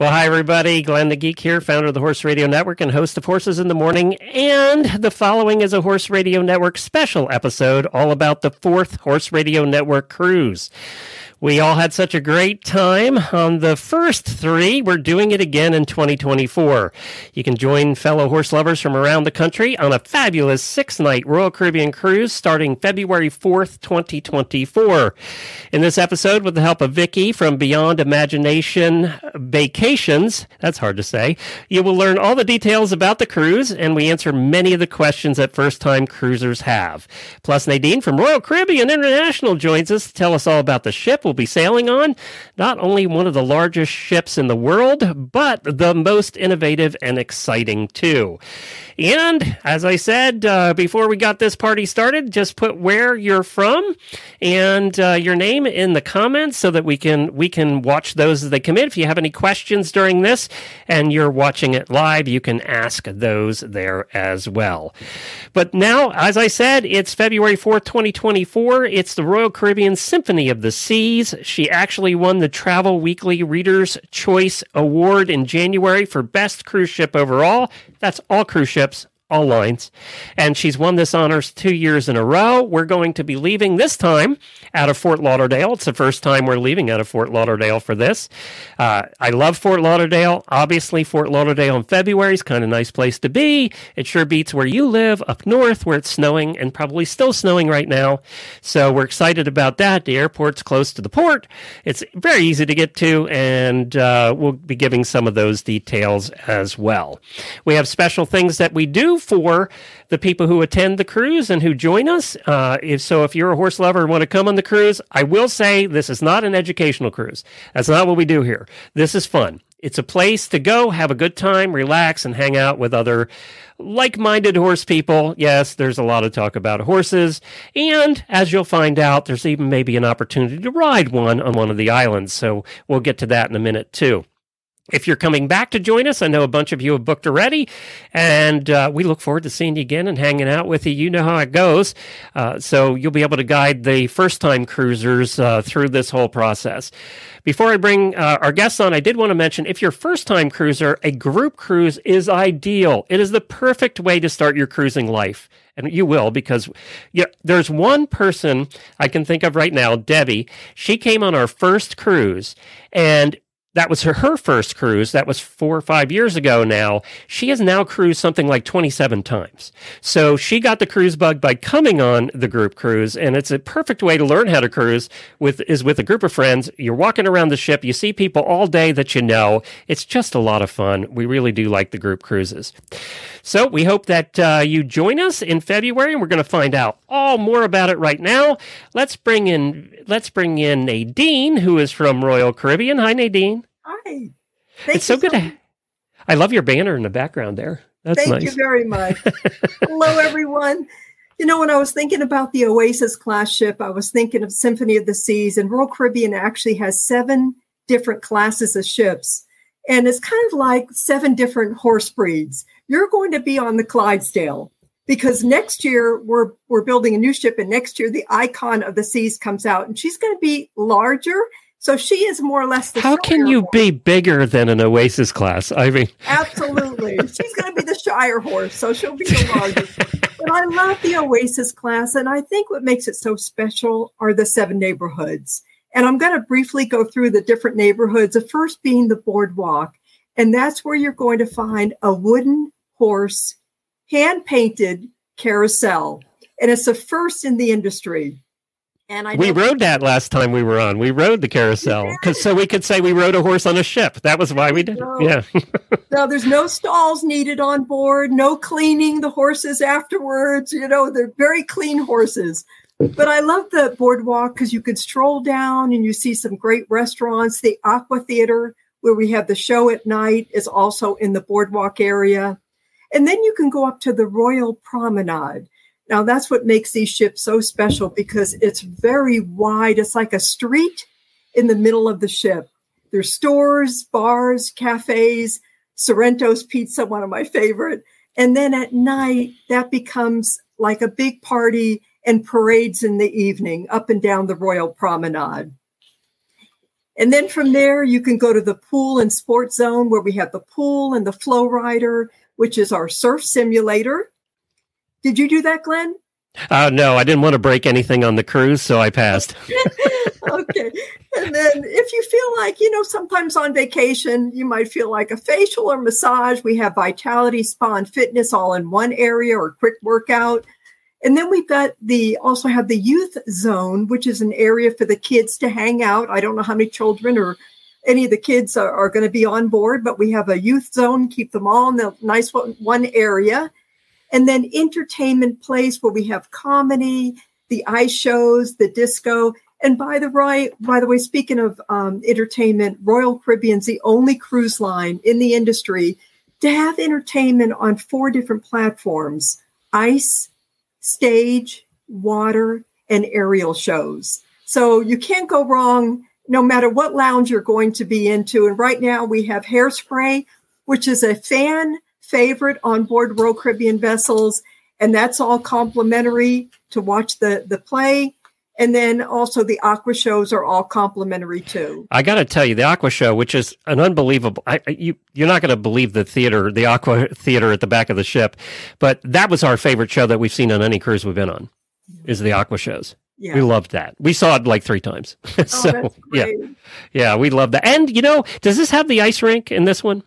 Well, hi, everybody. Glenn the Geek here, founder of the Horse Radio Network and host of Horses in the Morning. And the following is a Horse Radio Network special episode all about the fourth Horse Radio Network cruise. We all had such a great time on the first three. We're doing it again in 2024. You can join fellow horse lovers from around the country on a fabulous six night Royal Caribbean cruise starting February 4th, 2024. In this episode, with the help of Vicky from Beyond Imagination Vacations, that's hard to say, you will learn all the details about the cruise and we answer many of the questions that first time cruisers have. Plus, Nadine from Royal Caribbean International joins us to tell us all about the ship will be sailing on not only one of the largest ships in the world, but the most innovative and exciting too. And as I said uh, before we got this party started, just put where you're from and uh, your name in the comments so that we can we can watch those as they come in. If you have any questions during this and you're watching it live, you can ask those there as well. But now, as I said, it's February 4th, 2024. It's the Royal Caribbean Symphony of the Seas. She actually won the Travel Weekly Reader's Choice Award in January for Best Cruise Ship overall. That's all cruise ships all lines. And she's won this honors two years in a row. We're going to be leaving this time out of Fort Lauderdale. It's the first time we're leaving out of Fort Lauderdale for this. Uh, I love Fort Lauderdale. Obviously, Fort Lauderdale in February is kind of nice place to be. It sure beats where you live up north where it's snowing and probably still snowing right now. So we're excited about that. The airport's close to the port. It's very easy to get to, and uh, we'll be giving some of those details as well. We have special things that we do for the people who attend the cruise and who join us. Uh, if so, if you're a horse lover and want to come on the cruise, I will say this is not an educational cruise. That's not what we do here. This is fun. It's a place to go, have a good time, relax, and hang out with other like minded horse people. Yes, there's a lot of talk about horses. And as you'll find out, there's even maybe an opportunity to ride one on one of the islands. So we'll get to that in a minute, too. If you're coming back to join us, I know a bunch of you have booked already, and uh, we look forward to seeing you again and hanging out with you. You know how it goes. Uh, so you'll be able to guide the first time cruisers uh, through this whole process. Before I bring uh, our guests on, I did want to mention if you're first time cruiser, a group cruise is ideal. It is the perfect way to start your cruising life. And you will because yeah, there's one person I can think of right now, Debbie. She came on our first cruise and that was her, her first cruise. That was four or five years ago now. She has now cruised something like 27 times. So she got the cruise bug by coming on the group cruise. And it's a perfect way to learn how to cruise with, is with a group of friends. You're walking around the ship. You see people all day that you know. It's just a lot of fun. We really do like the group cruises. So we hope that uh, you join us in February and we're going to find out all more about it right now. Let's bring in, let's bring in Nadine, who is from Royal Caribbean. Hi, Nadine. Hi. Thank it's so good. So to, I love your banner in the background there. That's Thank nice. you very much. Hello, everyone. You know, when I was thinking about the Oasis class ship, I was thinking of Symphony of the Seas, and Royal Caribbean actually has seven different classes of ships. And it's kind of like seven different horse breeds. You're going to be on the Clydesdale because next year we're we're building a new ship, and next year the icon of the seas comes out, and she's going to be larger so she is more or less the. How can you horse. be bigger than an Oasis class? I mean, absolutely, she's going to be the Shire horse, so she'll be the largest. but I love the Oasis class, and I think what makes it so special are the seven neighborhoods. And I'm going to briefly go through the different neighborhoods. The first being the boardwalk, and that's where you're going to find a wooden horse, hand painted carousel, and it's the first in the industry. And I we rode that last time we were on. We rode the carousel because so we could say we rode a horse on a ship. That was why we did. No. Yeah. no, there's no stalls needed on board. No cleaning the horses afterwards. You know, they're very clean horses. But I love the boardwalk because you can stroll down and you see some great restaurants. The Aqua Theater, where we have the show at night, is also in the boardwalk area. And then you can go up to the Royal Promenade now, that's what makes these ships so special because it's very wide. It's like a street in the middle of the ship. There's stores, bars, cafes, Sorrento's Pizza, one of my favorite. And then at night, that becomes like a big party and parades in the evening up and down the Royal Promenade. And then from there, you can go to the pool and sports zone where we have the pool and the FlowRider, which is our surf simulator. Did you do that, Glenn? Uh, no, I didn't want to break anything on the cruise, so I passed. okay. And then if you feel like, you know, sometimes on vacation, you might feel like a facial or massage. We have vitality, spa, and fitness all in one area or quick workout. And then we've got the also have the youth zone, which is an area for the kids to hang out. I don't know how many children or any of the kids are, are going to be on board, but we have a youth zone, keep them all in the nice one, one area. And then entertainment place where we have comedy, the ice shows, the disco. And by the right, by the way, speaking of um, entertainment, Royal Caribbean's the only cruise line in the industry to have entertainment on four different platforms: ice, stage, water, and aerial shows. So you can't go wrong no matter what lounge you're going to be into. And right now we have Hairspray, which is a fan favorite on board Royal Caribbean vessels. And that's all complimentary to watch the, the play. And then also the aqua shows are all complimentary too. I got to tell you, the aqua show, which is an unbelievable, I, you you're not going to believe the theater, the aqua theater at the back of the ship, but that was our favorite show that we've seen on any cruise we've been on, is the aqua shows. Yeah. We loved that. We saw it like three times. Oh, so oh, yeah, yeah, we love that. And you know, does this have the ice rink in this one?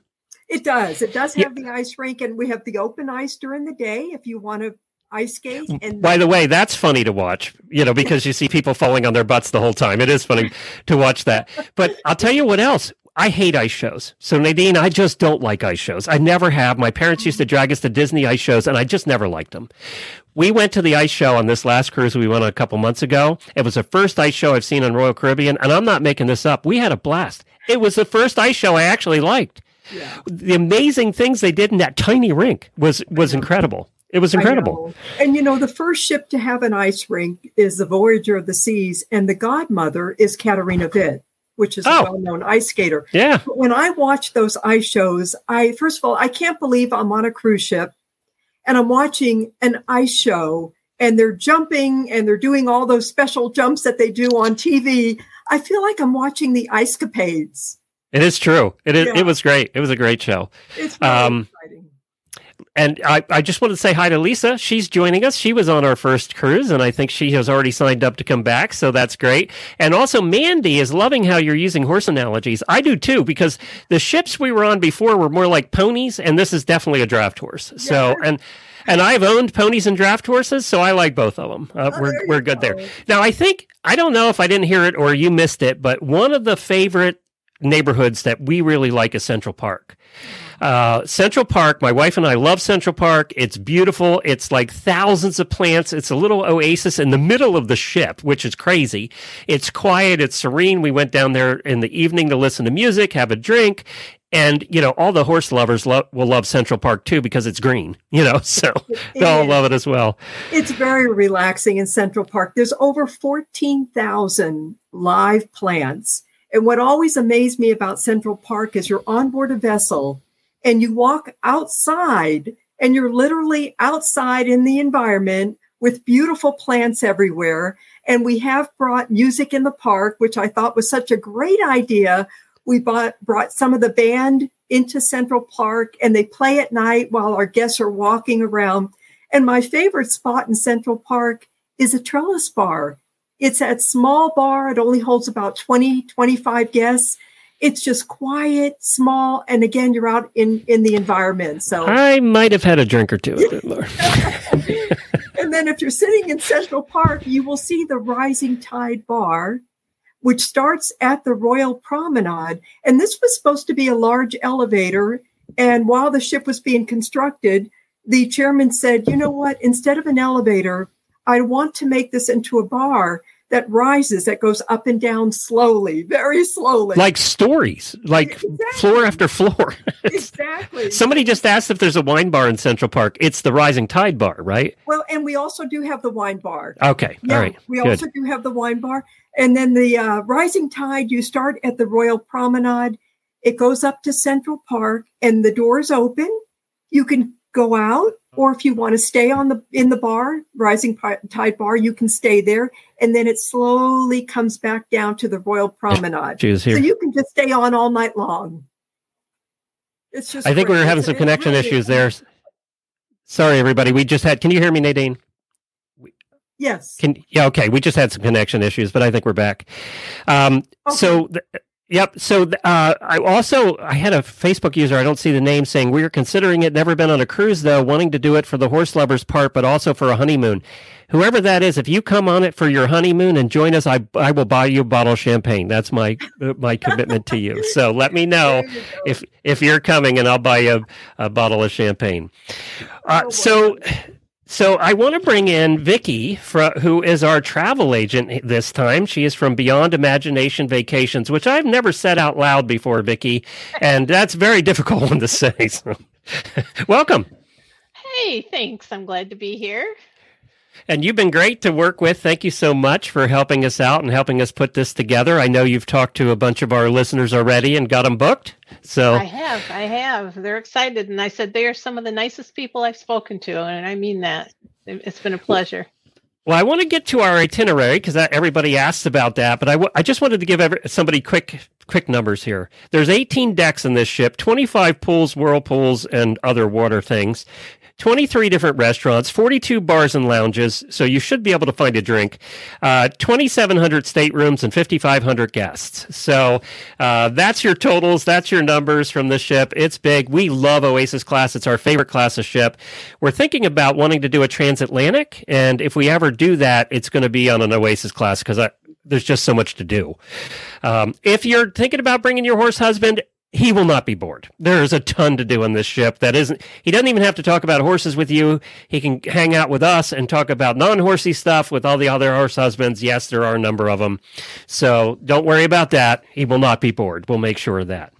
It does. It does have yeah. the ice rink, and we have the open ice during the day if you want to ice skate. And by the way, that's funny to watch, you know, because you see people falling on their butts the whole time. It is funny to watch that. But I'll tell you what else. I hate ice shows. So Nadine, I just don't like ice shows. I never have. My parents used to drag us to Disney ice shows and I just never liked them. We went to the ice show on this last cruise we went on a couple months ago. It was the first ice show I've seen on Royal Caribbean and I'm not making this up. We had a blast. It was the first ice show I actually liked. Yeah. The amazing things they did in that tiny rink was was incredible. It was incredible. And you know, the first ship to have an ice rink is the Voyager of the Seas, and the godmother is Katarina Witt, which is oh. a well-known ice skater. Yeah. But when I watch those ice shows, I first of all, I can't believe I'm on a cruise ship and I'm watching an ice show and they're jumping and they're doing all those special jumps that they do on TV. I feel like I'm watching the ice capades. It is true. It is, yeah. it was great. It was a great show. It's really um, exciting and I, I just wanted to say hi to Lisa. She's joining us. She was on our first cruise, and I think she has already signed up to come back. So that's great. And also, Mandy is loving how you're using horse analogies. I do too, because the ships we were on before were more like ponies, and this is definitely a draft horse. So, and and I've owned ponies and draft horses, so I like both of them. Uh, oh, we're we're good go. there. Now, I think I don't know if I didn't hear it or you missed it, but one of the favorite neighborhoods that we really like is Central Park. Uh, Central Park, my wife and I love Central Park. It's beautiful. It's like thousands of plants. It's a little oasis in the middle of the ship, which is crazy. It's quiet. It's serene. We went down there in the evening to listen to music, have a drink. And, you know, all the horse lovers lo- will love Central Park too because it's green, you know, so they'll all love it as well. It's very relaxing in Central Park. There's over 14,000 live plants. And what always amazed me about Central Park is you're on board a vessel and you walk outside and you're literally outside in the environment with beautiful plants everywhere. And we have brought music in the park, which I thought was such a great idea. We bought, brought some of the band into Central Park and they play at night while our guests are walking around. And my favorite spot in Central Park is a trellis bar. It's that small bar. It only holds about 20, 25 guests it's just quiet, small, and again, you're out in in the environment. So I might have had a drink or two and then if you're sitting in Central Park, you will see the Rising Tide Bar, which starts at the Royal Promenade. And this was supposed to be a large elevator. And while the ship was being constructed, the chairman said, you know what? Instead of an elevator, I want to make this into a bar that rises, that goes up and down slowly, very slowly. Like stories, like exactly. floor after floor. exactly. Somebody just asked if there's a wine bar in Central Park. It's the Rising Tide Bar, right? Well, and we also do have the wine bar. Okay. Yeah, All right. We Good. also do have the wine bar. And then the uh, Rising Tide, you start at the Royal Promenade. It goes up to Central Park and the doors open. You can go out Or if you want to stay on the in the bar, rising tide bar, you can stay there, and then it slowly comes back down to the Royal Promenade. here. So you can just stay on all night long. It's just. I think great. we were having some connection issues there. Sorry, everybody. We just had. Can you hear me, Nadine? Yes. Can yeah. Okay. We just had some connection issues, but I think we're back. Um, okay. So. Yep. So uh, I also I had a Facebook user. I don't see the name saying we are considering it. Never been on a cruise though. Wanting to do it for the horse lovers part, but also for a honeymoon. Whoever that is, if you come on it for your honeymoon and join us, I I will buy you a bottle of champagne. That's my my commitment to you. So let me know if if you're coming, and I'll buy you a, a bottle of champagne. Uh, oh, so so I want to bring in Vicki, who is our travel agent this time. She is from Beyond Imagination Vacations, which I've never said out loud before, Vicki, and that's very difficult one to say. So. Welcome. Hey, thanks. I'm glad to be here. And you've been great to work with. Thank you so much for helping us out and helping us put this together. I know you've talked to a bunch of our listeners already and got them booked. So I have, I have. They're excited, and I said they are some of the nicest people I've spoken to, and I mean that. It's been a pleasure. Well, I want to get to our itinerary because everybody asked about that, but I, w- I just wanted to give every- somebody quick quick numbers here. There's 18 decks in this ship, 25 pools, whirlpools, and other water things. 23 different restaurants, 42 bars and lounges, so you should be able to find a drink, uh, 2,700 staterooms, and 5,500 guests. So uh, that's your totals, that's your numbers from the ship. It's big. We love Oasis class, it's our favorite class of ship. We're thinking about wanting to do a transatlantic, and if we ever do that, it's going to be on an Oasis class because there's just so much to do. Um, if you're thinking about bringing your horse husband, he will not be bored. There is a ton to do on this ship. That isn't. He doesn't even have to talk about horses with you. He can hang out with us and talk about non-horsey stuff with all the other horse husbands. Yes, there are a number of them. So don't worry about that. He will not be bored. We'll make sure of that.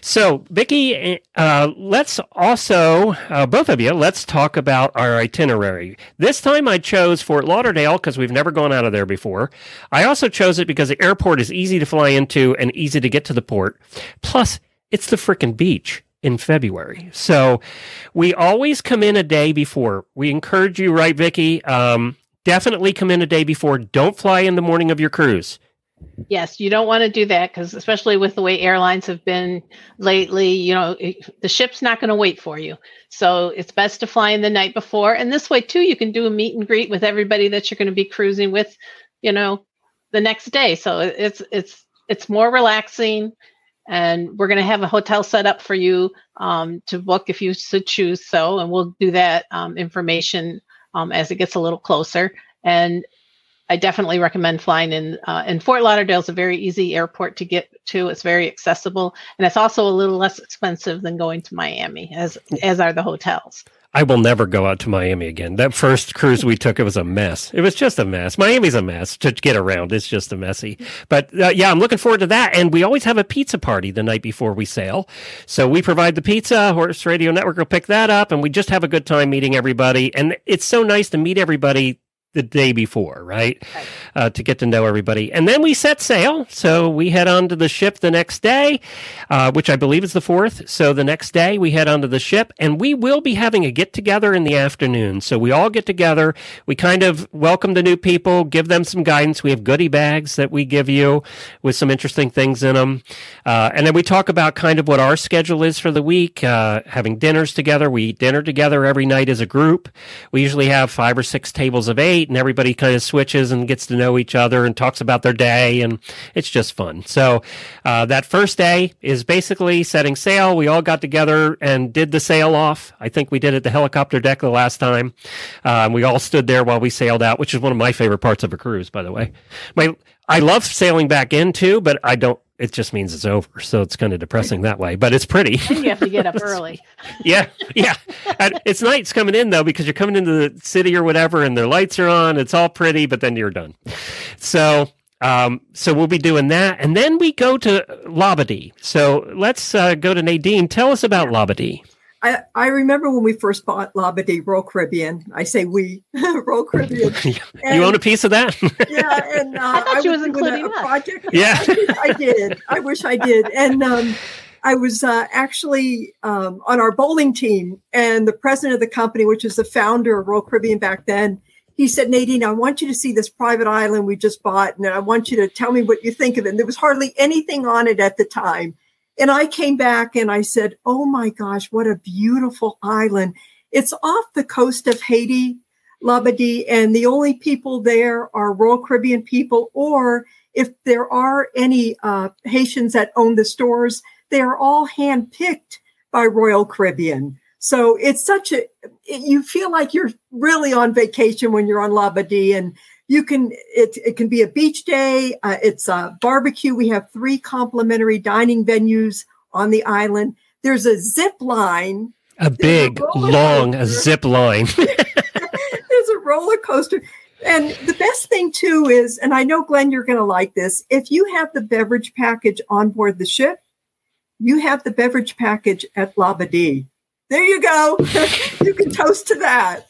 So, Vicki, uh, let's also, uh, both of you, let's talk about our itinerary. This time I chose Fort Lauderdale because we've never gone out of there before. I also chose it because the airport is easy to fly into and easy to get to the port. Plus, it's the frickin' beach in February. So we always come in a day before. We encourage you, right, Vicki? Um, definitely come in a day before. Don't fly in the morning of your cruise. Yes, you don't want to do that because, especially with the way airlines have been lately, you know, the ship's not going to wait for you. So it's best to fly in the night before. And this way, too, you can do a meet and greet with everybody that you're going to be cruising with, you know, the next day. So it's it's it's more relaxing, and we're going to have a hotel set up for you um, to book if you should choose so, and we'll do that um, information um, as it gets a little closer. And I definitely recommend flying in. Uh, and Fort Lauderdale is a very easy airport to get to. It's very accessible, and it's also a little less expensive than going to Miami, as as are the hotels. I will never go out to Miami again. That first cruise we took, it was a mess. It was just a mess. Miami's a mess to get around. It's just a messy. But uh, yeah, I'm looking forward to that. And we always have a pizza party the night before we sail. So we provide the pizza. Horse Radio Network will pick that up, and we just have a good time meeting everybody. And it's so nice to meet everybody the day before, right? right. Uh, to get to know everybody. And then we set sail. So we head on to the ship the next day, uh, which I believe is the fourth. So the next day we head onto the ship and we will be having a get together in the afternoon. So we all get together. We kind of welcome the new people, give them some guidance. We have goodie bags that we give you with some interesting things in them. Uh, and then we talk about kind of what our schedule is for the week, uh, having dinners together. We eat dinner together every night as a group. We usually have five or six tables of eight and everybody kind of switches and gets to know each other and talks about their day, and it's just fun. So uh, that first day is basically setting sail. We all got together and did the sail off. I think we did it the helicopter deck the last time. Uh, we all stood there while we sailed out, which is one of my favorite parts of a cruise, by the way. My I love sailing back in too, but I don't it just means it's over. So it's kind of depressing that way, but it's pretty. And you have to get up early. yeah. Yeah. And it's nights coming in though, because you're coming into the city or whatever and their lights are on. It's all pretty, but then you're done. So, um, so we'll be doing that. And then we go to Labadee. So let's uh, go to Nadine. Tell us about Labadee. I, I remember when we first bought Labadee Royal Caribbean. I say we Royal Caribbean. And, you own a piece of that? yeah, and uh, I thought she was including a, a project. Yeah, I, I, did. I wish I did. And um, I was uh, actually um, on our bowling team, and the president of the company, which is the founder of Royal Caribbean back then, he said, Nadine, I want you to see this private island we just bought, and I want you to tell me what you think of it. And there was hardly anything on it at the time. And I came back and I said, Oh my gosh, what a beautiful island. It's off the coast of Haiti, Labadee, and the only people there are Royal Caribbean people, or if there are any uh, Haitians that own the stores, they are all handpicked by Royal Caribbean. So it's such a, you feel like you're really on vacation when you're on Labadee and you can, it, it can be a beach day. Uh, it's a barbecue. We have three complimentary dining venues on the island. There's a zip line. A big, a long a zip line. There's a roller coaster. And the best thing too is, and I know Glenn, you're going to like this. If you have the beverage package on board the ship, you have the beverage package at Labadee. There you go. you can toast to that.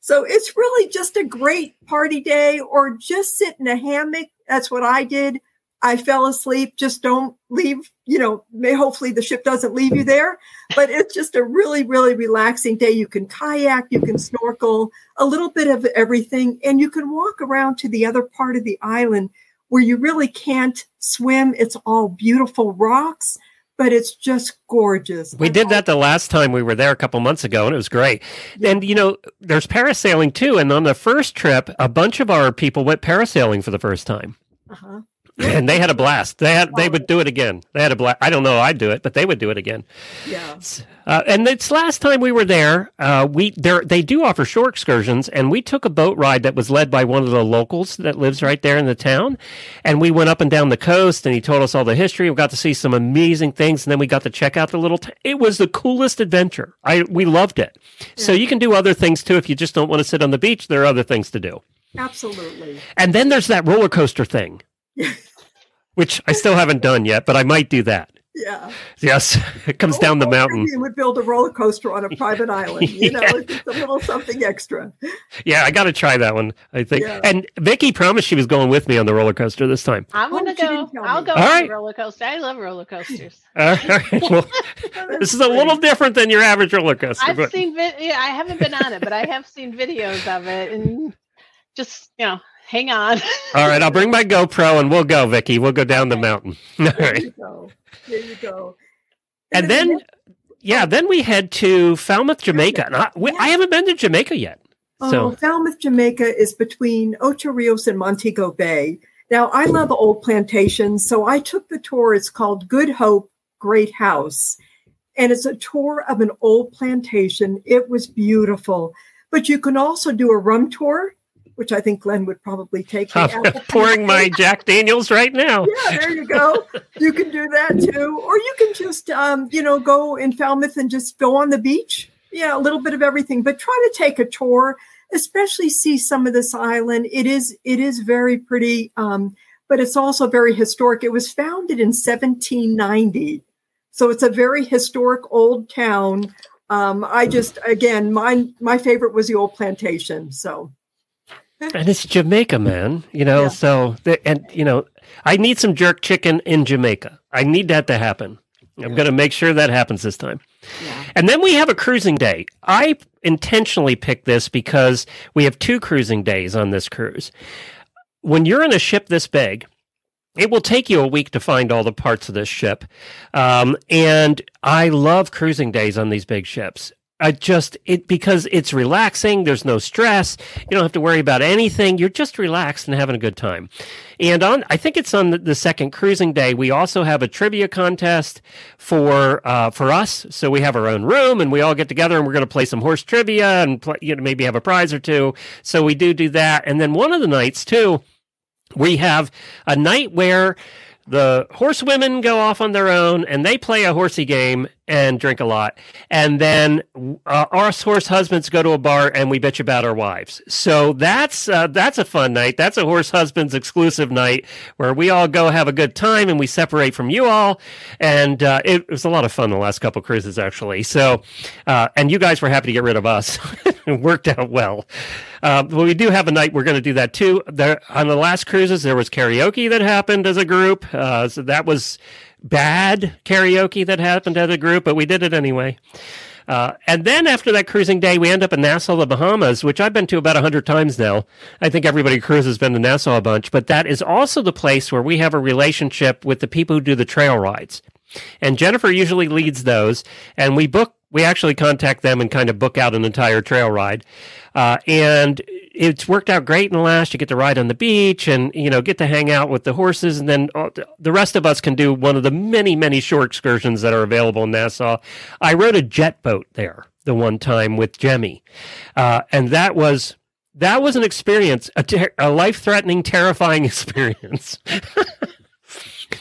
So it's really just a great party day or just sit in a hammock. That's what I did. I fell asleep. Just don't leave, you know, may hopefully the ship doesn't leave you there, but it's just a really, really relaxing day. You can kayak, you can snorkel, a little bit of everything, and you can walk around to the other part of the island where you really can't swim. It's all beautiful rocks but it's just gorgeous. We did that the last time we were there a couple months ago, and it was great. And you know, there's parasailing too. And on the first trip, a bunch of our people went parasailing for the first time. Uh-huh and they had a blast. They had they would do it again. They had a blast. I don't know. I'd do it, but they would do it again. Yeah. Uh, and this last time we were there, uh, we there they do offer shore excursions, and we took a boat ride that was led by one of the locals that lives right there in the town, and we went up and down the coast, and he told us all the history. We got to see some amazing things, and then we got to check out the little. T- it was the coolest adventure. I we loved it. Yeah. So you can do other things too if you just don't want to sit on the beach. There are other things to do. Absolutely. And then there's that roller coaster thing. which I still haven't done yet, but I might do that. Yeah. Yes, it comes oh, down the oh, mountain. You would build a roller coaster on a private island. You know, it's just a little something extra. Yeah, I got to try that one. I think. Yeah. And Vicky promised she was going with me on the roller coaster this time. I'm oh, gonna oh, go. I'll go All on right. the roller coaster. I love roller coasters. All right. Well, this is a little different than your average roller coaster. I've but... seen. Vi- yeah, I haven't been on it, but I have seen videos of it, and just you know, hang on. All right, I'll bring my GoPro and we'll go, Vicky. We'll go down the mountain. All right. There you go. There you go. And, and then, then, yeah, oh. then we head to Falmouth, Jamaica. And I, we, I haven't been to Jamaica yet. Oh, so. Oh, Falmouth, Jamaica is between Ocho Rios and Montego Bay. Now, I love old plantations, so I took the tour. It's called Good Hope Great House, and it's a tour of an old plantation. It was beautiful. But you can also do a rum tour which I think Glenn would probably take. I'm pouring my Jack Daniels right now. Yeah, there you go. You can do that too, or you can just, um, you know, go in Falmouth and just go on the beach. Yeah, a little bit of everything, but try to take a tour, especially see some of this island. It is it is very pretty, um, but it's also very historic. It was founded in 1790, so it's a very historic old town. Um, I just again, my my favorite was the old plantation. So and it's Jamaica, man. You know, yeah. so and you know, I need some jerk chicken in Jamaica. I need that to happen. I'm going to make sure that happens this time. Yeah. And then we have a cruising day. I intentionally picked this because we have two cruising days on this cruise. When you're in a ship this big, it will take you a week to find all the parts of this ship. Um, and I love cruising days on these big ships. I just it because it's relaxing. There's no stress. You don't have to worry about anything. You're just relaxed and having a good time. And on, I think it's on the, the second cruising day. We also have a trivia contest for uh, for us. So we have our own room, and we all get together, and we're going to play some horse trivia, and play, you know maybe have a prize or two. So we do do that. And then one of the nights too, we have a night where the horsewomen go off on their own and they play a horsey game and drink a lot. And then uh, our horse husbands go to a bar and we bitch about our wives. So that's uh, that's a fun night. That's a horse husbands exclusive night where we all go have a good time and we separate from you all. And uh, it, was a lot of fun the last couple cruises actually. So uh, and you guys were happy to get rid of us. it worked out well. Uh, but we do have a night we're going to do that too. There on the last cruises there was karaoke that happened as a group. Uh, so that was bad karaoke that happened at a group, but we did it anyway. Uh, and then after that cruising day, we end up in Nassau, the Bahamas, which I've been to about 100 times now. I think everybody who cruises has been to Nassau a bunch, but that is also the place where we have a relationship with the people who do the trail rides. And Jennifer usually leads those, and we book, we actually contact them and kind of book out an entire trail ride. Uh, and it's worked out great in the last. You get to ride on the beach and, you know, get to hang out with the horses. And then uh, the rest of us can do one of the many, many shore excursions that are available in Nassau. I rode a jet boat there the one time with Jemmy. Uh, and that was, that was an experience, a, ter- a life threatening, terrifying experience.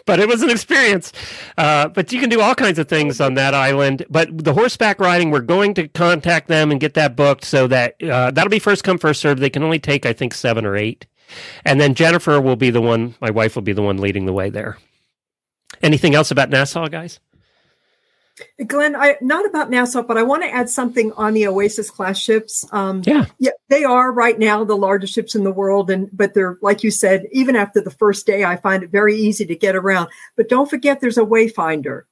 but it was an experience. Uh, but you can do all kinds of things on that island. But the horseback riding, we're going to contact them and get that booked so that uh, that'll be first come first serve. They can only take I think seven or eight, and then Jennifer will be the one. My wife will be the one leading the way there. Anything else about Nassau, guys? Glenn, I not about Nassau, but I want to add something on the Oasis class ships. Um, yeah, yeah, they are right now the largest ships in the world, and but they're like you said, even after the first day, I find it very easy to get around. But don't forget, there's a wayfinder,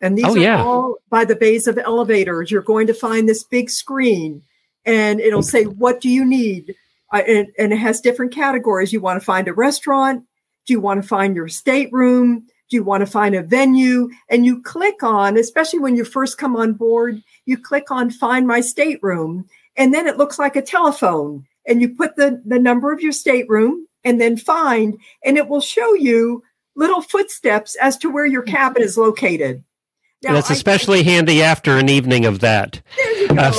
and these oh, are yeah. all by the bays of elevators. You're going to find this big screen, and it'll say, "What do you need?" Uh, and, and it has different categories. You want to find a restaurant? Do you want to find your stateroom? Do you want to find a venue? And you click on, especially when you first come on board, you click on find my stateroom. And then it looks like a telephone. And you put the, the number of your stateroom and then find, and it will show you little footsteps as to where your cabin is located. Now, That's especially I, handy after an evening of that. There you go. Uh,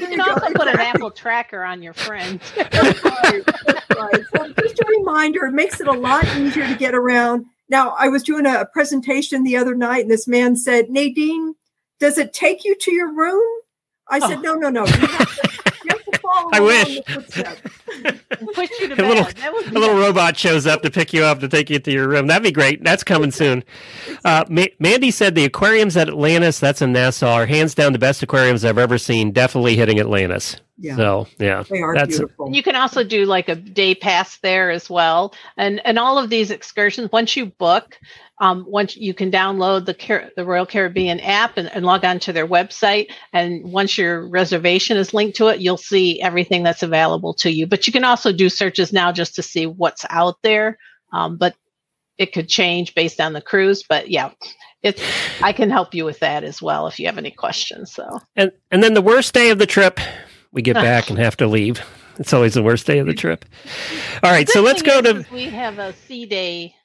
you can also put an Apple tracker on your friend. right, right. So just a reminder, it makes it a lot easier to get around. Now, I was doing a presentation the other night, and this man said, Nadine, does it take you to your room? I said, oh. no, no, no. You have to, you have to follow I wish. Push you to a little, a little robot shows up to pick you up to take you to your room. That'd be great. That's coming soon. Uh, Ma- Mandy said the aquariums at Atlantis, that's in Nassau, are hands down the best aquariums I've ever seen. Definitely hitting Atlantis. Yeah. So yeah, they are That's beautiful. You can also do like a day pass there as well, and and all of these excursions. Once you book, um, once you can download the Car- the Royal Caribbean app and, and log on to their website, and once your reservation is linked to it, you'll see everything that's available to you. But you can also do searches now just to see what's out there. Um, but it could change based on the cruise. But yeah, it's I can help you with that as well if you have any questions. So and and then the worst day of the trip we get back and have to leave. It's always the worst day of the trip. All right, so let's go to. We have a sea day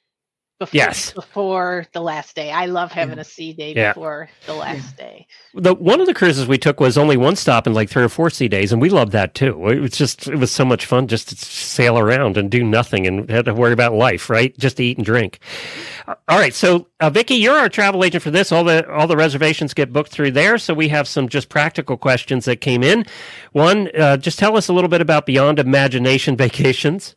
before, yes. before the last day. I love having a sea day yeah. before the last day. The one of the cruises we took was only one stop in like three or four sea days, and we loved that too. It was just it was so much fun just to sail around and do nothing and had to worry about life, right? Just to eat and drink. All right, so uh, Vicki, you're our travel agent for this. All the all the reservations get booked through there, so we have some just practical questions that came in. One, uh, just tell us a little bit about Beyond Imagination Vacations.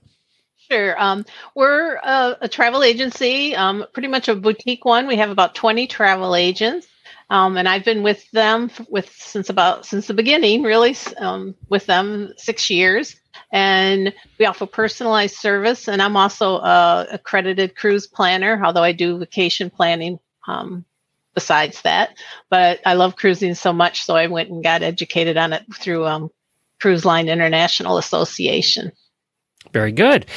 Sure. Um, we're a, a, travel agency, um, pretty much a boutique one. We have about 20 travel agents. Um, and I've been with them with since about since the beginning, really, um, with them six years. And we offer personalized service. And I'm also a accredited cruise planner, although I do vacation planning um, besides that. But I love cruising so much, so I went and got educated on it through um, Cruise Line International Association. Very good.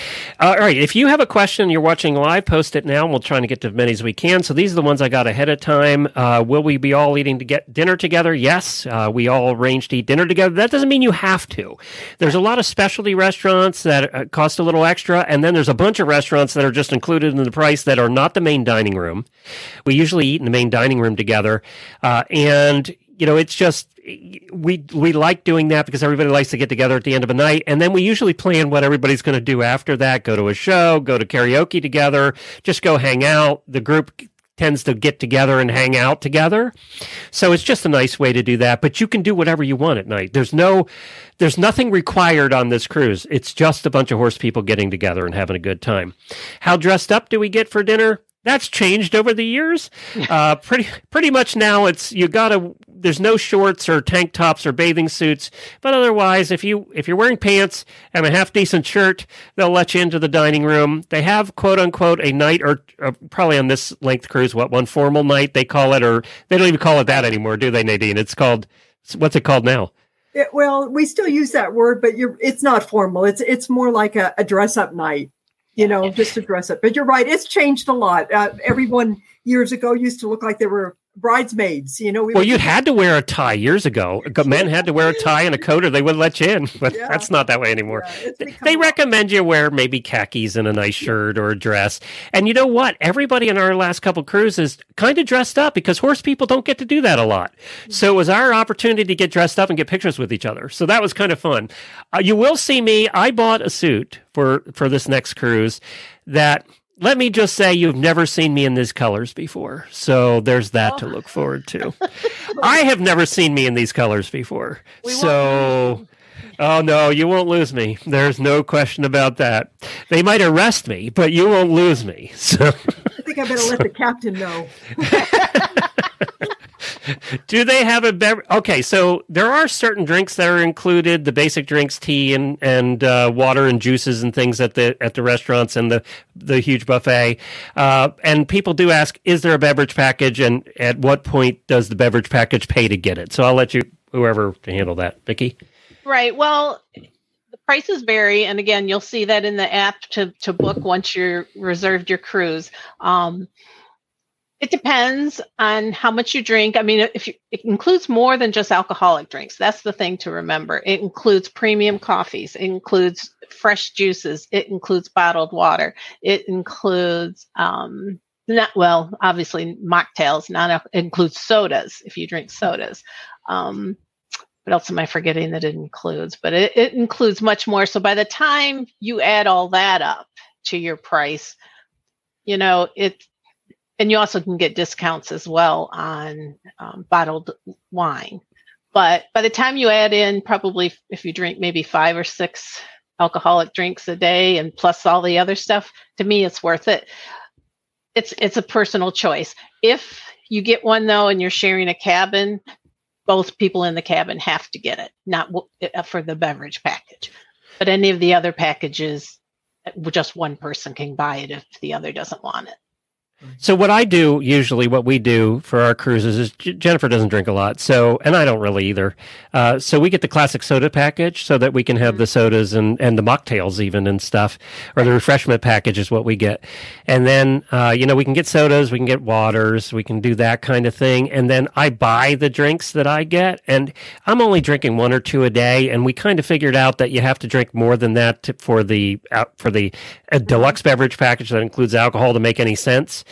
Uh, all right. If you have a question, you're watching live, post it now. And we'll try to get to as many as we can. So these are the ones I got ahead of time. Uh, will we be all eating to get dinner together? Yes. Uh, we all arranged to eat dinner together. That doesn't mean you have to. There's a lot of specialty restaurants that uh, cost a little extra, and then there's a bunch of restaurants that are just included in the price that are not the main dining room. We usually eat in the main dining room together, uh, and you know, it's just we we like doing that because everybody likes to get together at the end of a night, and then we usually plan what everybody's going to do after that. Go to a show, go to karaoke together, just go hang out. The group tends to get together and hang out together. So it's just a nice way to do that, but you can do whatever you want at night. There's no there's nothing required on this cruise. It's just a bunch of horse people getting together and having a good time. How dressed up do we get for dinner? that's changed over the years. Uh, pretty pretty much now, it's you got to there's no shorts or tank tops or bathing suits, but otherwise, if you if you're wearing pants and a half decent shirt, they'll let you into the dining room. They have quote unquote a night or uh, probably on this length cruise, what one formal night they call it, or they don't even call it that anymore, do they, Nadine? It's called what's it called now? It, well, we still use that word, but you're it's not formal. It's it's more like a, a dress up night, you know, just to dress up. But you're right; it's changed a lot. Uh, everyone years ago used to look like they were bridesmaids. You know, we well, you had to wear a tie years ago. Men had to wear a tie and a coat, or they wouldn't let you in. But yeah. that's not that way anymore. Yeah, they recommend you wear maybe khakis and a nice shirt or a dress. And you know what? Everybody in our last couple cruises kind of dressed up because horse people don't get to do that a lot. So it was our opportunity to get dressed up and get pictures with each other. So that was kind of fun. Uh, you will see me. I bought a suit for for this next cruise that let me just say you've never seen me in these colors before. So there's that oh. to look forward to. I have never seen me in these colors before. We so Oh no, you won't lose me. There's no question about that. They might arrest me, but you won't lose me. So I think I better let the captain know. Do they have a beverage? Okay, so there are certain drinks that are included, the basic drinks, tea and and uh, water and juices and things at the at the restaurants and the the huge buffet. Uh, and people do ask, is there a beverage package, and at what point does the beverage package pay to get it? So I'll let you whoever handle that, Vicki. Right. Well, the prices vary, and again, you'll see that in the app to to book once you're reserved your cruise. Um, it depends on how much you drink. I mean, if you, it includes more than just alcoholic drinks, that's the thing to remember. It includes premium coffees, it includes fresh juices, it includes bottled water, it includes um, not well, obviously mocktails. Not it includes sodas if you drink sodas. Um, what else am I forgetting that it includes? But it, it includes much more. So by the time you add all that up to your price, you know it and you also can get discounts as well on um, bottled wine. But by the time you add in, probably if you drink maybe five or six alcoholic drinks a day and plus all the other stuff, to me, it's worth it. It's it's a personal choice. If you get one though, and you're sharing a cabin, both people in the cabin have to get it, not uh, for the beverage package. But any of the other packages, just one person can buy it if the other doesn't want it. So what I do usually, what we do for our cruises is Jennifer doesn't drink a lot, so and I don't really either. Uh, so we get the classic soda package so that we can have the mm-hmm. sodas and and the mocktails even and stuff, or the refreshment package is what we get. And then uh, you know we can get sodas, we can get waters, we can do that kind of thing. And then I buy the drinks that I get, and I'm only drinking one or two a day. And we kind of figured out that you have to drink more than that to, for the uh, for the deluxe beverage package that includes alcohol to make any sense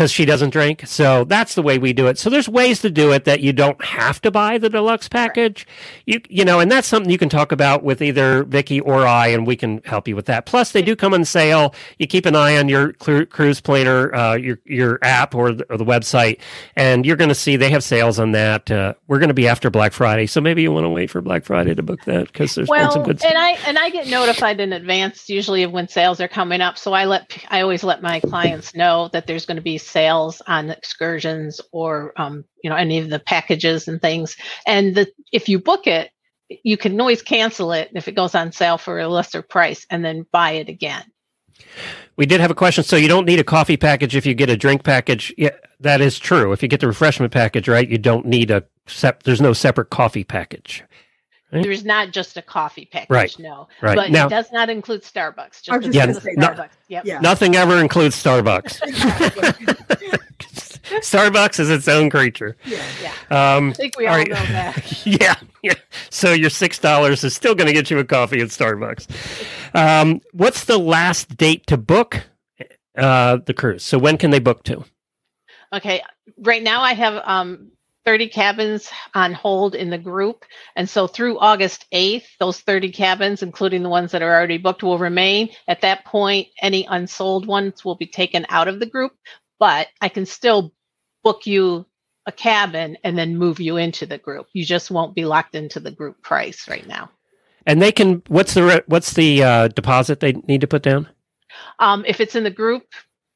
because she doesn't drink. So that's the way we do it. So there's ways to do it that you don't have to buy the deluxe package. You you know, and that's something you can talk about with either Vicki or I, and we can help you with that. Plus, they do come on sale. You keep an eye on your cruise planner, uh, your your app or the, or the website, and you're going to see they have sales on that. Uh, we're going to be after Black Friday, so maybe you want to wait for Black Friday to book that because there's well, some good. and I and I get notified in advance usually of when sales are coming up, so I let I always let my clients know that there's going to be sales on excursions or um, you know any of the packages and things. And the, if you book it, you can always cancel it if it goes on sale for a lesser price and then buy it again. We did have a question. So you don't need a coffee package if you get a drink package. Yeah, that is true. If you get the refreshment package, right, you don't need a sep- there's no separate coffee package. Right? There's not just a coffee package, right. no. Right. But now, it does not include Starbucks. Just, just yeah, Starbucks. Yep. yeah, Nothing ever includes Starbucks. Starbucks is its own creature. Yeah, yeah. Um, I think we all, all right. know that. yeah, yeah. So your six dollars is still going to get you a coffee at Starbucks. Um, what's the last date to book uh, the cruise? So when can they book to? Okay, right now I have um, 30 cabins on hold in the group. And so through August 8th, those 30 cabins, including the ones that are already booked, will remain. At that point, any unsold ones will be taken out of the group, but I can still book you a cabin and then move you into the group. You just won't be locked into the group price right now. And they can what's the what's the uh, deposit they need to put down? Um, if it's in the group,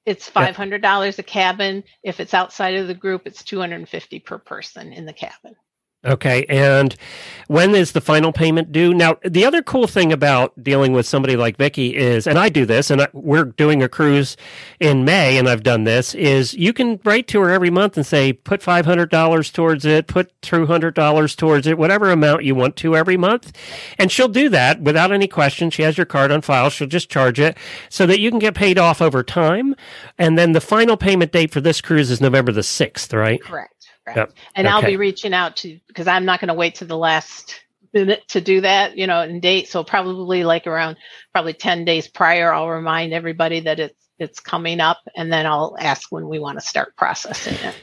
it's five hundred dollars a cabin. If it's outside of the group, it's two hundred and fifty per person in the cabin. Okay. And when is the final payment due? Now, the other cool thing about dealing with somebody like Vicki is, and I do this, and I, we're doing a cruise in May, and I've done this, is you can write to her every month and say, put $500 towards it, put $200 towards it, whatever amount you want to every month. And she'll do that without any question. She has your card on file. She'll just charge it so that you can get paid off over time. And then the final payment date for this cruise is November the 6th, right? Correct. Yep. And okay. I'll be reaching out to because I'm not going to wait to the last minute to do that, you know, and date. So probably like around probably 10 days prior, I'll remind everybody that it's it's coming up and then I'll ask when we want to start processing it.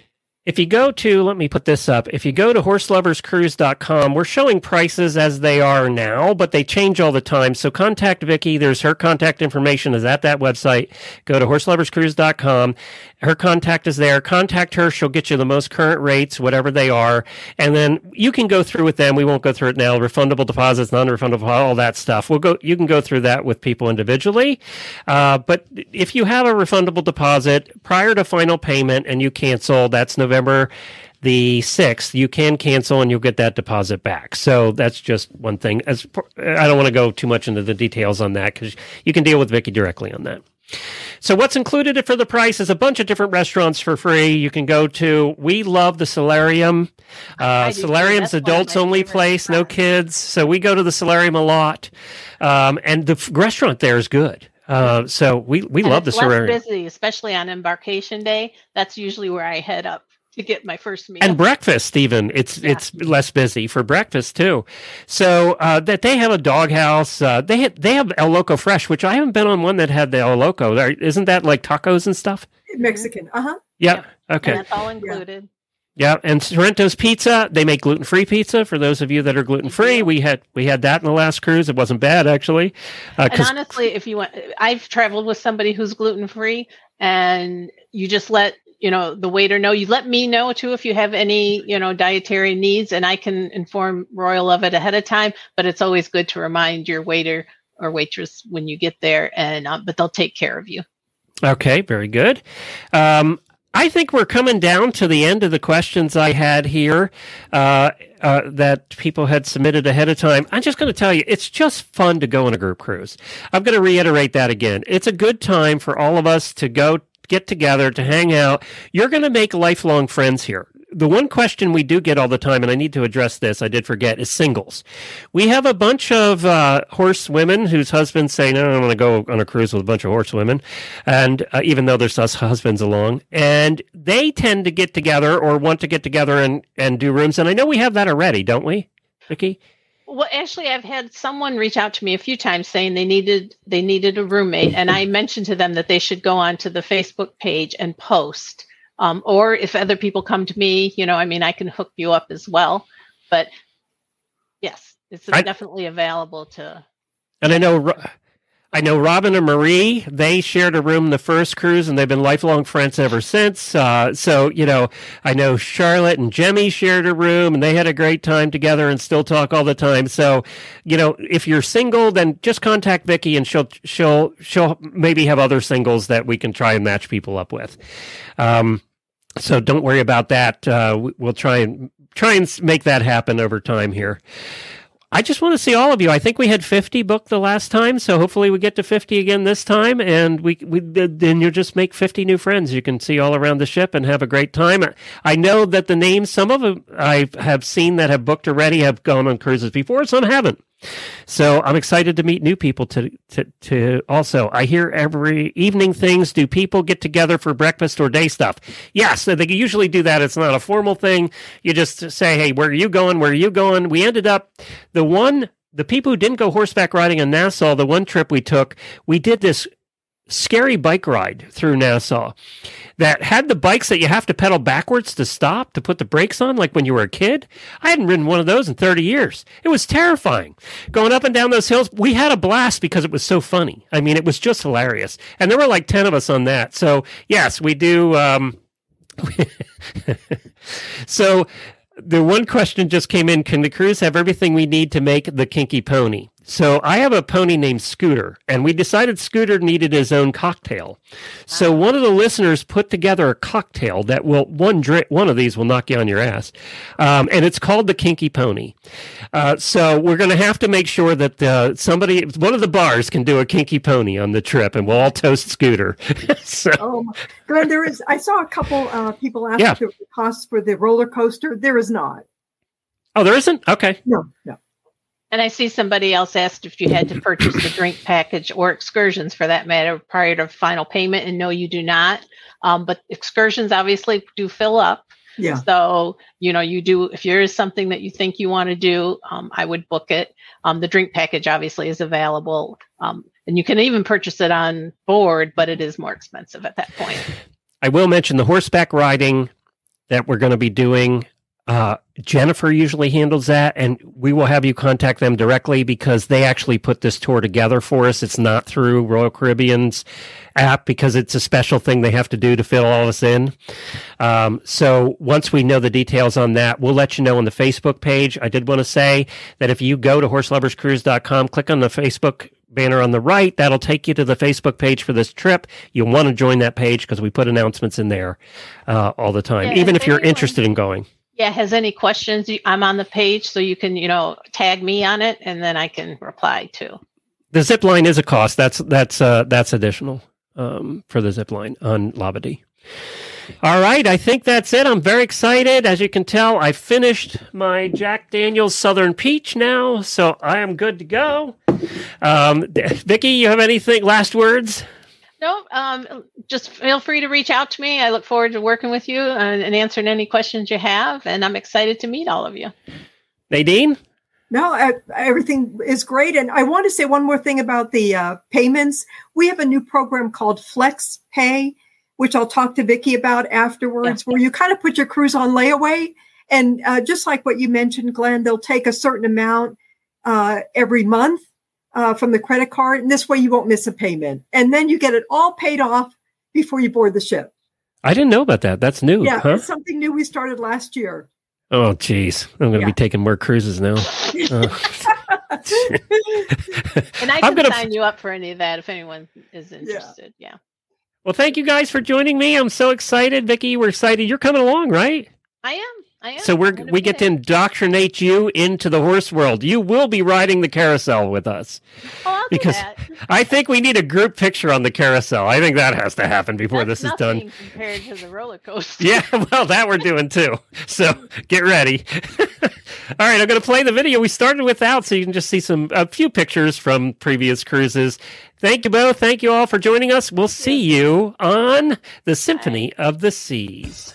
If you go to, let me put this up. If you go to horseloverscruise.com, we're showing prices as they are now, but they change all the time. So contact Vicky. There's her contact information is at that website. Go to horseloverscruise.com her contact is there. Contact her. She'll get you the most current rates, whatever they are. And then you can go through with them. We won't go through it now. Refundable deposits, non-refundable, all that stuff. We'll go, you can go through that with people individually. Uh, but if you have a refundable deposit prior to final payment and you cancel, that's November the 6th, you can cancel and you'll get that deposit back. So that's just one thing. As I don't want to go too much into the details on that because you can deal with Vicky directly on that. So what's included for the price is a bunch of different restaurants for free. You can go to. We love the Solarium. Uh, Solarium's adults only place, no kids. So we go to the Solarium a lot, um, and the f- restaurant there is good. Uh, so we we and love the Solarium. Busy, especially on embarkation day. That's usually where I head up to get my first meal. And breakfast, even it's yeah. it's less busy for breakfast too. So uh, that they have a doghouse. Uh, they have, they have El Loco Fresh, which I haven't been on one that had the El Loco. There, isn't that like tacos and stuff? Mexican. Uh huh. Yeah. Okay. And that's all included. Yeah. yeah, and Sorrento's Pizza. They make gluten free pizza for those of you that are gluten free. We had we had that in the last cruise. It wasn't bad actually. Uh, and honestly, if you want, I've traveled with somebody who's gluten free, and you just let you know the waiter know you let me know too if you have any you know dietary needs and i can inform royal of it ahead of time but it's always good to remind your waiter or waitress when you get there and uh, but they'll take care of you okay very good um, I think we're coming down to the end of the questions I had here uh, uh, that people had submitted ahead of time. I'm just going to tell you, it's just fun to go on a group cruise. I'm going to reiterate that again. It's a good time for all of us to go get together to hang out. You're going to make lifelong friends here. The one question we do get all the time, and I need to address this, I did forget, is singles. We have a bunch of uh, horse women whose husbands say, No, I don't want to go on a cruise with a bunch of horse women. And uh, even though there's us husbands along, and they tend to get together or want to get together and, and do rooms. And I know we have that already, don't we, Vicky? Well actually i've had someone reach out to me a few times saying they needed they needed a roommate and i mentioned to them that they should go on to the facebook page and post um, or if other people come to me you know i mean i can hook you up as well but yes it's I, definitely available to and i know I know Robin and Marie, they shared a room the first cruise and they've been lifelong friends ever since. Uh, so, you know, I know Charlotte and Jemmy shared a room and they had a great time together and still talk all the time. So, you know, if you're single, then just contact Vicky and she'll, she'll, she'll maybe have other singles that we can try and match people up with. Um, so don't worry about that. Uh, we'll try and try and make that happen over time here. I just want to see all of you. I think we had 50 booked the last time, so hopefully we get to 50 again this time, and we, we then you'll just make 50 new friends. You can see all around the ship and have a great time. I know that the names, some of them I have seen that have booked already, have gone on cruises before, some haven't. So I'm excited to meet new people to, to, to also. I hear every evening things. Do people get together for breakfast or day stuff? Yes, they usually do that. It's not a formal thing. You just say, hey, where are you going? Where are you going? We ended up, the one, the people who didn't go horseback riding in Nassau, the one trip we took, we did this scary bike ride through Nassau that had the bikes that you have to pedal backwards to stop to put the brakes on, like when you were a kid. I hadn't ridden one of those in 30 years. It was terrifying. Going up and down those hills, we had a blast because it was so funny. I mean, it was just hilarious. And there were like 10 of us on that. So, yes, we do. Um, so, the one question just came in Can the cruise have everything we need to make the kinky pony? So I have a pony named Scooter, and we decided Scooter needed his own cocktail. So one of the listeners put together a cocktail that will one drink one of these will knock you on your ass, um, and it's called the Kinky Pony. Uh, so we're going to have to make sure that uh, somebody, one of the bars, can do a Kinky Pony on the trip, and we'll all toast Scooter. so. Oh, Glenn, there is. I saw a couple uh, people ask yeah. the cost for the roller coaster. There is not. Oh, there isn't. Okay. No, no. And I see somebody else asked if you had to purchase the drink package or excursions for that matter prior to final payment. And no, you do not. Um, but excursions obviously do fill up. Yeah. So, you know, you do, if there is something that you think you want to do, um, I would book it. Um, the drink package obviously is available. Um, and you can even purchase it on board, but it is more expensive at that point. I will mention the horseback riding that we're going to be doing uh, Jennifer usually handles that, and we will have you contact them directly because they actually put this tour together for us. It's not through Royal Caribbean's app because it's a special thing they have to do to fill all this in. Um, so once we know the details on that, we'll let you know on the Facebook page. I did want to say that if you go to horseloverscruise.com, click on the Facebook banner on the right, that'll take you to the Facebook page for this trip. You'll want to join that page because we put announcements in there uh, all the time, yeah, even if you're interested in going yeah has any questions? I'm on the page so you can you know tag me on it and then i can reply too. The zip line is a cost. That's that's uh that's additional um for the zip line on labadee. All right i think that's it. I'm very excited. As you can tell i finished my jack daniels southern peach now so i am good to go. Um vicky you have anything last words no, um, just feel free to reach out to me. I look forward to working with you and, and answering any questions you have. And I'm excited to meet all of you. Nadine? No, uh, everything is great. And I want to say one more thing about the uh, payments. We have a new program called Flex Pay, which I'll talk to Vicky about afterwards, yeah. where you kind of put your cruise on layaway. And uh, just like what you mentioned, Glenn, they'll take a certain amount uh, every month uh, from the credit card, and this way you won't miss a payment. And then you get it all paid off before you board the ship. I didn't know about that. That's new. Yeah, huh? it's something new we started last year. Oh, geez, I'm going to yeah. be taking more cruises now. and I can gonna... sign you up for any of that if anyone is interested. Yeah. yeah. Well, thank you guys for joining me. I'm so excited, Vicky. We're excited. You're coming along, right? I am. So we're we get to indoctrinate you into the horse world. You will be riding the carousel with us. Oh, because I think we need a group picture on the carousel. I think that has to happen before That's this is done. Compared to the roller coaster. yeah, well, that we're doing too. So get ready. All right, I'm going to play the video we started without, so you can just see some a few pictures from previous cruises. Thank you both. Thank you all for joining us. We'll see you on the Symphony of the Seas.